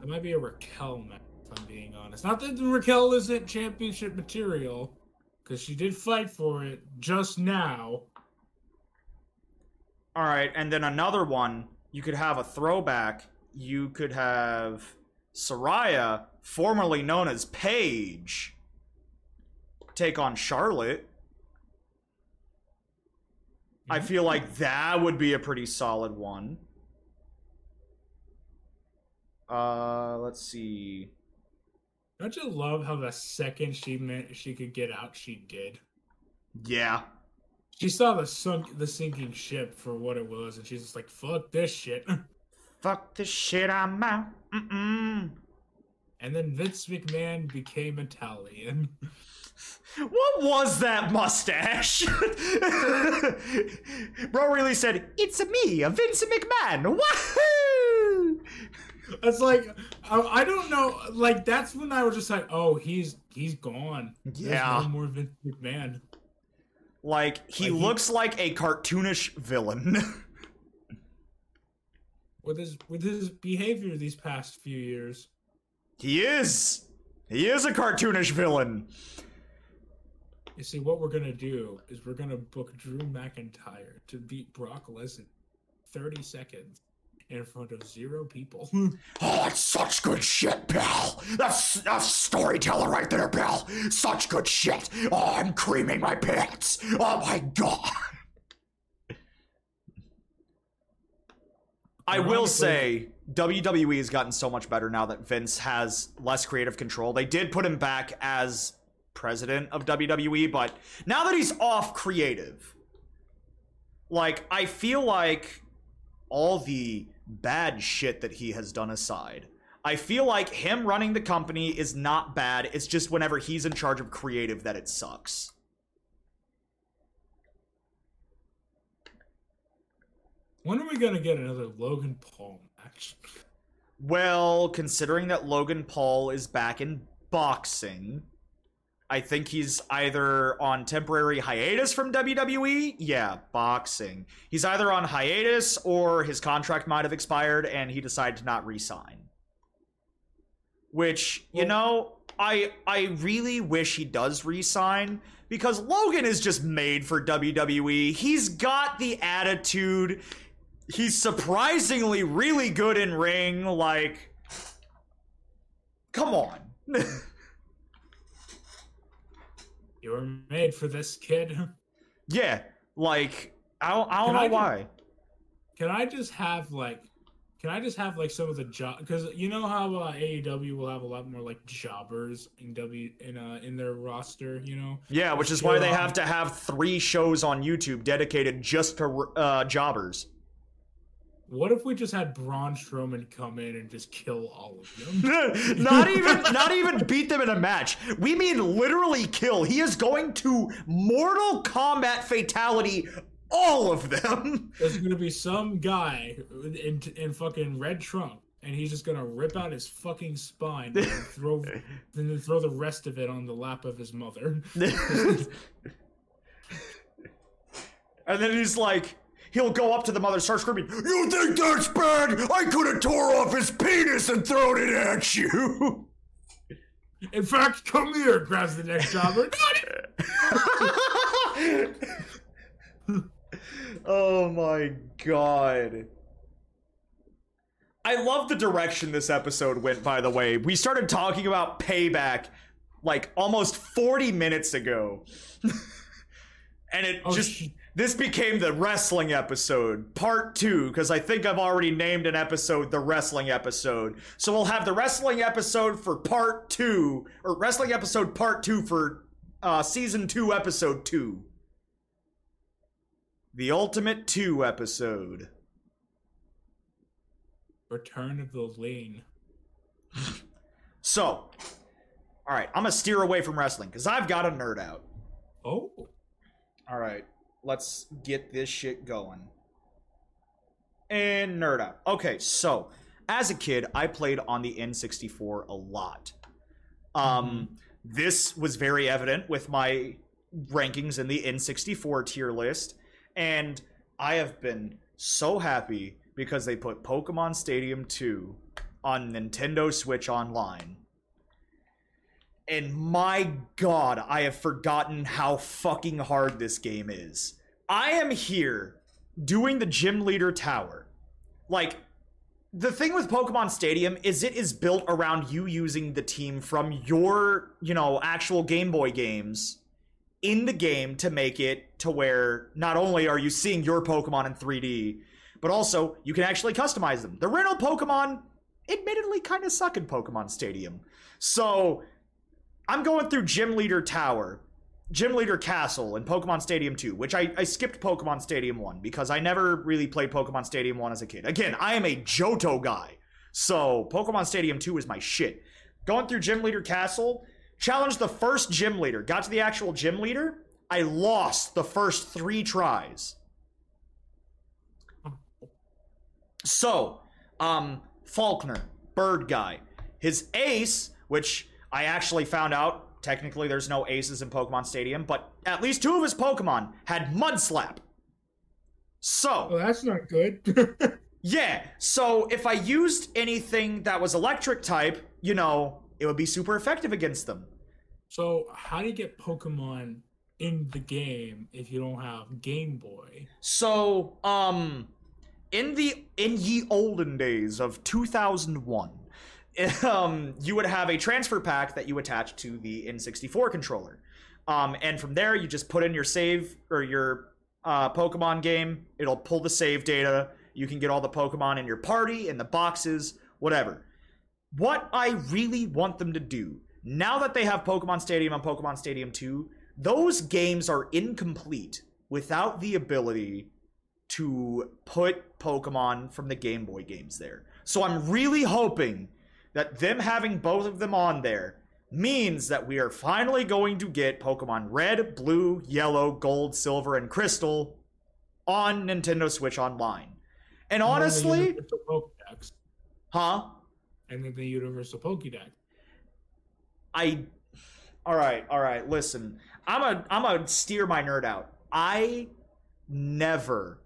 That might be a Raquel match, if I'm being honest. Not that Raquel isn't championship material, because she did fight for it just now. All right, and then another one. You could have a throwback. You could have Saraya, formerly known as Paige, take on Charlotte. I feel like that would be a pretty solid one. Uh, let's see. Don't you love how the second she meant she could get out, she did. Yeah. She saw the sunk the sinking ship for what it was, and she's just like, "Fuck this shit." Fuck this shit, I'm out. Mm-mm. And then Vince McMahon became Italian. What was that mustache? Bro really said, It's a me, a Vince McMahon. Wahoo! It's like I, I don't know. Like that's when I was just like, "Oh, he's he's gone. There's Yeah. no more Vince McMahon." Like, he Like, he- looks like a cartoonish villain. with his with his behavior these past few years. he is. He is a cartoonish villain. You see, what we're gonna do is we're gonna book Drew McIntyre to beat Brock Lesnar, thirty seconds in front of zero people. Oh, it's such good shit, pal. That's, that's storyteller right there, pal. Such good shit. Oh, I'm creaming my pants. Oh my god. I will say WWE has gotten so much better now that Vince has less creative control. They did put him back as president of WWE, but now that he's off creative, like I feel like all the bad shit that he has done aside, I feel like him running the company is not bad. It's just whenever he's in charge of creative that it sucks. when are we gonna get another Logan Paul match? Well, considering that Logan Paul is back in boxing, I think he's either on temporary hiatus from WWE. Yeah, boxing. He's either on hiatus or his contract might have expired and he decided to not re-sign. Which, you know, I I really wish he does re-sign because Logan is just made for WWE. He's got the attitude. He's surprisingly really good in ring like come on. You were made for this kid. yeah, like I don't, I don't know I why. Can I just have like, can I just have like some of the job? Because you know how uh, AEW will have a lot more like jobbers in W in uh in their roster. You know, Yeah, which is why they have to have three shows on YouTube dedicated just to uh, jobbers. What if we just had Braun Strowman come in and just kill all of them? not even not even beat them in a match. We mean literally kill. He is going to Mortal Kombat fatality all of them. There's gonna be some guy in in fucking red trunk, and he's just gonna rip out his fucking spine and throw, and then throw the rest of it on the lap of his mother. and then he's like he'll go up to the mother start screaming you think that's bad? I could have tore off his penis and thrown it at you. In fact, come here, grabs the next jobber. oh my god. I love the direction this episode went by the way. We started talking about payback like almost 40 minutes ago. And it Oh, just sh- this became the wrestling episode part two because i think i've already named an episode the wrestling episode. So we'll have the wrestling episode for part two or wrestling episode part two for uh, season two episode two. The ultimate two episode. Return of the Lane. So, all right, I'm gonna steer away from wrestling because I've got a nerd out. Oh, All right, let's get this shit going. And nerd out. Okay, so as a kid, I played on the N64 a lot. Um, this was very evident with my rankings in the N64 tier list, and I have been so happy because they put Pokemon Stadium 2 on Nintendo Switch Online. And my god, I have forgotten how fucking hard this game is. I am here doing the gym leader tower. Like, the thing with Pokemon Stadium is it is built around you using the team from your, you know, actual Game Boy games in the game to make it to where not only are you seeing your Pokemon in 3D, but also you can actually customize them. The rental Pokemon admittedly kind of suck in Pokemon Stadium. So I'm going through Gym Leader Tower, Gym Leader Castle, and Pokemon Stadium 2, which I, I skipped Pokemon Stadium 1 because I never really played Pokemon Stadium 1 as a kid. Again, I am a Johto guy. So Pokemon Stadium 2 is my shit. Going through Gym Leader Castle, challenged the first gym leader, got to the actual gym leader. I lost the first three tries. So, um, Falkner, bird guy. His ace, which I actually found out, technically there's no aces in Pokemon Stadium, but at least two of his Pokemon had Mud Slap. So, well, that's not good. yeah, so if I used anything that was electric type, you know, it would be super effective against them. so, how do you get Pokemon in the game if you don't have Game Boy? So, um, in the in ye olden days of 2001, um, you would have a transfer pack that you attach to the N64 controller, um, and from there you just put in your save or your uh, Pokemon game. It'll pull the save data. You can get all the Pokemon in your party, in the boxes, whatever. What I really want them to do now that they have Pokemon Stadium and Pokemon Stadium 2, those games are incomplete without the ability to put Pokemon from the Game Boy games there. So I'm really hoping that them having both of them on there means that we are finally going to get Pokemon Red, Blue, Yellow, Gold, Silver, and Crystal on Nintendo Switch Online. And And honestly, Universal Pokedex, huh? and then the Universal Pokédex. I all right, all right. Listen, I'm a I'm a steer my nerd out. I never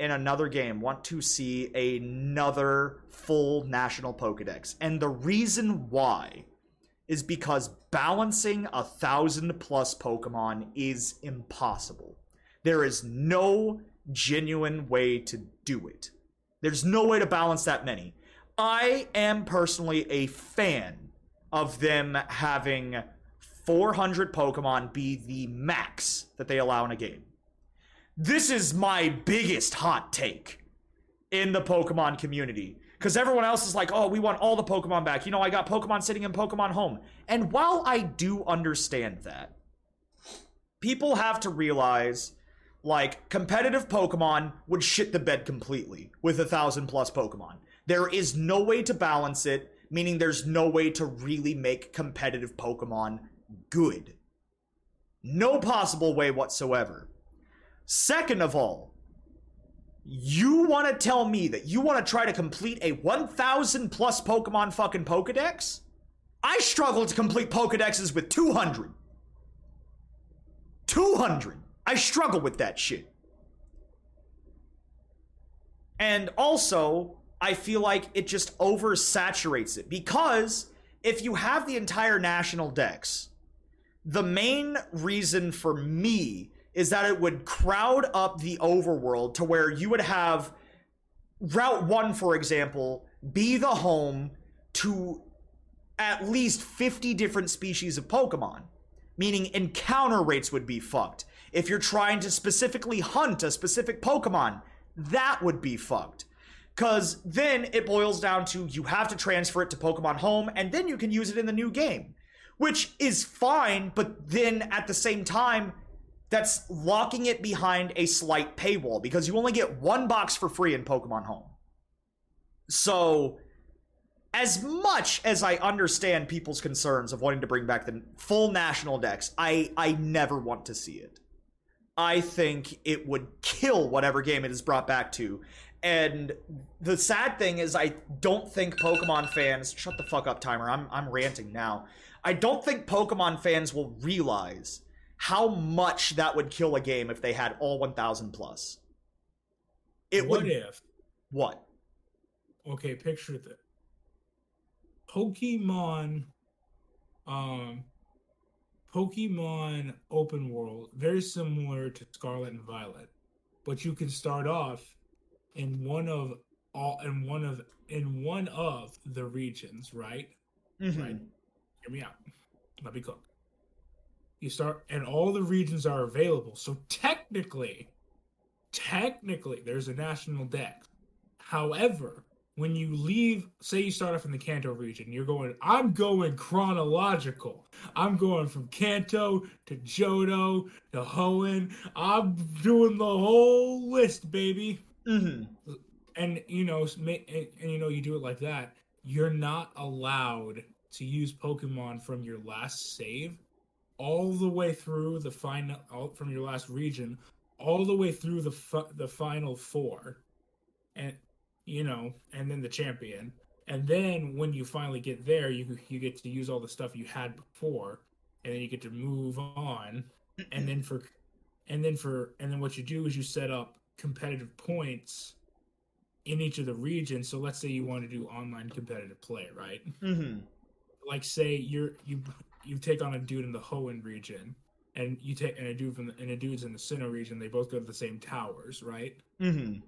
in another game want to see another full national Pokedex, and the reason why is because balancing a thousand plus Pokemon is impossible. There is no genuine way to do it. There's no way to balance that many. I am personally a fan of them having 400 Pokemon be the max that they allow in a game. This is my biggest hot take in the Pokemon community. Because everyone else is like, oh, we want all the Pokemon back. You know, I got Pokemon sitting in Pokemon Home. And while I do understand that, people have to realize like competitive Pokemon would shit the bed completely with a thousand plus Pokemon. There is no way to balance it, meaning there's no way to really make competitive Pokemon good. No possible way whatsoever. Second of all, you want to tell me that you want to try to complete a 1000 plus Pokemon fucking Pokedex? I struggle to complete Pokedexes with 200. 200. I struggle with that shit. And also, I feel like it just oversaturates it because if you have the entire national dex, the main reason for me is that it would crowd up the overworld to where you would have Route 1, for example, be the home to at least 50 different species of Pokemon, meaning encounter rates would be fucked. If you're trying to specifically hunt a specific Pokemon, that would be fucked. Because then it boils down to you have to transfer it to Pokemon Home, and then you can use it in the new game. Which is fine, but then at the same time, that's locking it behind a slight paywall because you only get one box for free in Pokemon Home. So as much as I understand people's concerns of wanting to bring back the full national decks, I I never want to see it. I think it would kill whatever game it is brought back to. And the sad thing is I don't think Pokemon fans shut the fuck up timer. I'm I'm ranting now. I don't think Pokemon fans will realize how much that would kill a game if they had all 1000 plus. It what would if what? Okay, picture this. Pokemon um Pokemon open world, very similar to Scarlet and Violet, but you can start off in one of all in one of in one of the regions, right? Mm-hmm. Right. Hear me out. Let me cook. You start, and all the regions are available. So technically, technically, there's a national deck. However, when you leave, say you start off in the Kanto region, you're going, I'm going chronological. I'm going from Kanto to Johto to Hoenn. I'm doing the whole list, baby. Mm-hmm. And you know, and, and you know, you do it like that. You're not allowed to use Pokemon from your last save all the way through the final, from your last region, all the way through the the final four, and you know, and then the champion. And then when you finally get there, you you get to use all the stuff you had before, and then you get to move on. And then for, and then for, and then what you do is you set up competitive points in each of the regions. So let's say you want to do online competitive play, right? Mm-hmm. Like say you're you you take on a dude in the Hoenn region, and you take and a dude from the, and a dude's in the Sinnoh region. They both go to the same towers, right? Mm-hmm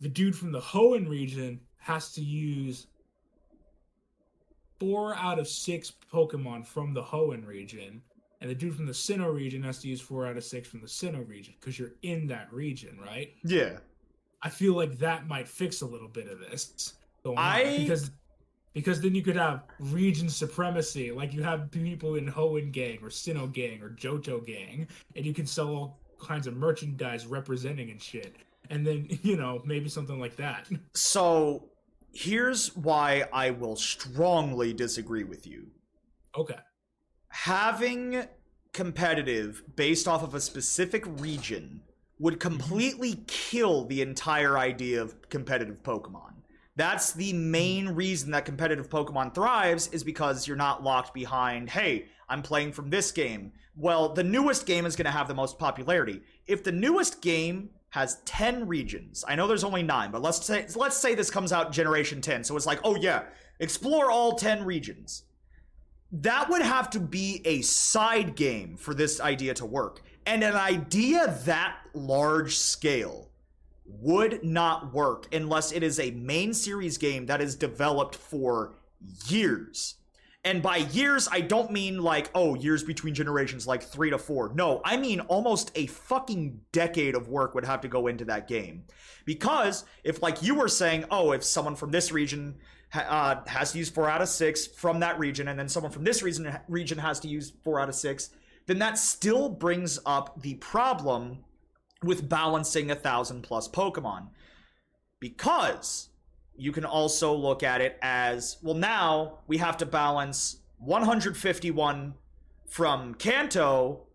the dude from the Hoenn region has to use four out of six Pokemon from the Hoenn region, and the dude from the Sinnoh region has to use four out of six from the Sinnoh region because you're in that region, right? Yeah. I feel like that might fix a little bit of this I... because because then you could have region supremacy, like you have people in Hoenn gang or Sinnoh gang or Johto gang, and you can sell all kinds of merchandise representing and shit. And then you know maybe something like that. So here's why i will strongly disagree with you. Okay. Having competitive based off of a specific region would mm-hmm. completely kill the entire idea of competitive pokemon that's the main reason that competitive pokemon thrives is because you're not locked behind hey i'm playing from this game well the newest game is going to have the most popularity if the newest game has 10 regions. I know there's only 9, but let's say let's say this comes out generation 10. So it's like, "Oh yeah, explore all 10 regions." That would have to be a side game for this idea to work. And an idea that large scale would not work unless it is a main series game that is developed for years and by years, I don't mean like, oh, years between generations, like three to four. No, I mean almost a fucking decade of work would have to go into that game. Because if, like you were saying, oh, if someone from this region uh, has to use four out of six from that region, and then someone from this region, region has to use four out of six, then that still brings up the problem with balancing a thousand plus Pokemon. Because you can also look at it as well now we have to balance 151 from Kanto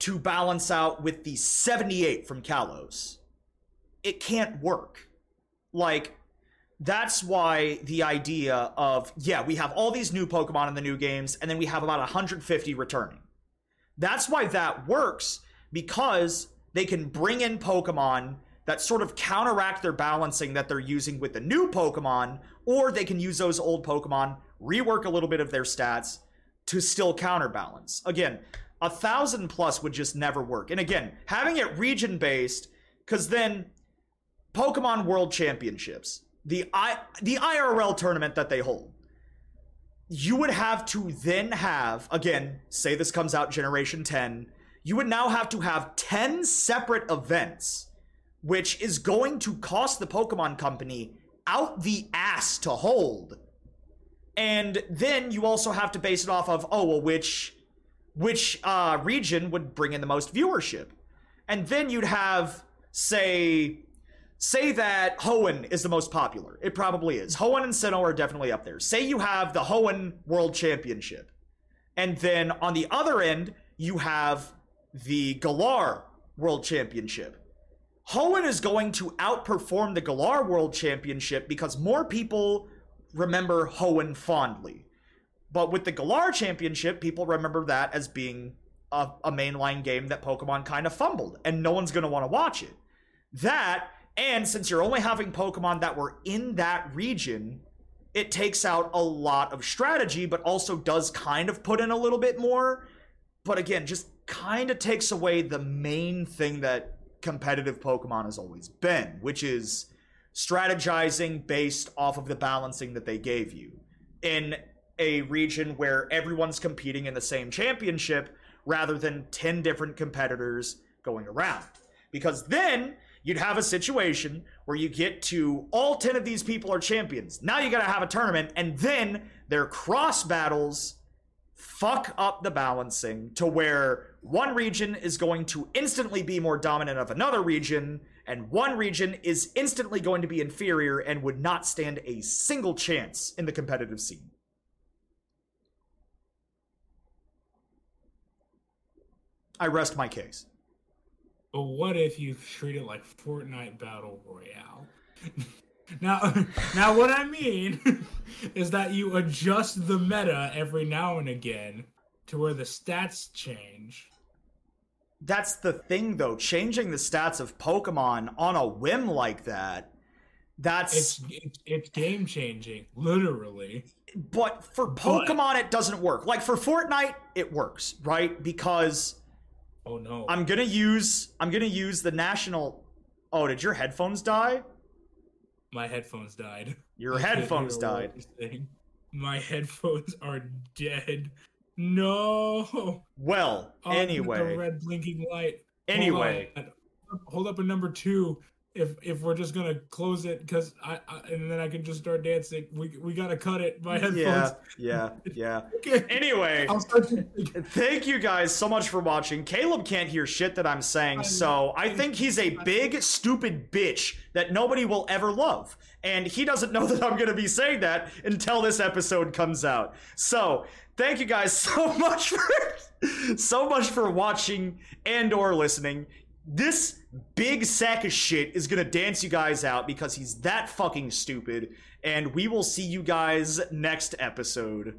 to balance out with the 78 from Kalos. It can't work. Like, that's why the idea of, yeah, we have all these new Pokemon in the new games, and then we have about 150 returning. That's why that works, because they can bring in Pokemon that sort of counteract their balancing that they're using with the new Pokemon, or they can use those old Pokemon, rework a little bit of their stats to still counterbalance. Again, a thousand plus would just never work. And again, having it region based, because then Pokemon World Championships, the I the IRL tournament that they hold, you would have to then have again, say this comes out generation 10, you would now have to have 10 separate events which is going to cost the Pokemon Company out the ass to hold. And then you also have to base it off of, oh, well, which which uh, region would bring in the most viewership. And then you'd have, say, say that Hoenn is the most popular. It probably is. Hoenn and Sinnoh are definitely up there. Say you have the Hoenn World Championship. And then on the other end, you have the Galar World Championship. Hoenn is going to outperform the Galar World Championship because more people remember Hoenn fondly. But with the Galar Championship, people remember that as being a, a mainline game that Pokemon kind of fumbled, and no one's going to want to watch it. That, and since you're only having Pokemon that were in that region, it takes out a lot of strategy, but also does kind of put in a little bit more. But again, just kind of takes away the main thing that competitive Pokemon has always been, which is strategizing based off of the balancing that they gave you. In a region where everyone's competing in the same championship rather than 10 different competitors going around. Because then you'd have a situation where you get to all 10 of these people are champions. Now you got to have a tournament, and then their cross battles fuck up the balancing to where one region is going to instantly be more dominant of another region, and one region is instantly going to be inferior and would not stand a single chance in the competitive scene. I rest my case. But what if you treat it like Fortnite Battle Royale? now, now what I mean is that you adjust the meta every now and again to where the stats change. That's the thing, though. Changing the stats of Pokemon on a whim like that, that's it's it's, it's game changing, literally. But for Pokemon, but... it doesn't work. Like for Fortnite, it works, right? Because Oh no. I'm gonna use I'm gonna use the national Oh, did your headphones die? My headphones died. Your headphones died. My headphones are dead. No. Well, oh, anyway. The red blinking light. Anyway. Hold, Hold up a number two if if we're just gonna close it because I, I, and then I can just start dancing. We we gotta cut it. My headphones. Yeah, yeah, yeah. okay. Anyway, thank you guys so much for watching. Caleb can't hear shit that I'm saying, so I think he's a big stupid bitch that nobody will ever love, and he doesn't know that I'm gonna be saying that until this episode comes out. So thank you guys so much for so much for watching and or listening this big sack of shit is gonna dance you guys out because he's that fucking stupid. And we will see you guys next episode.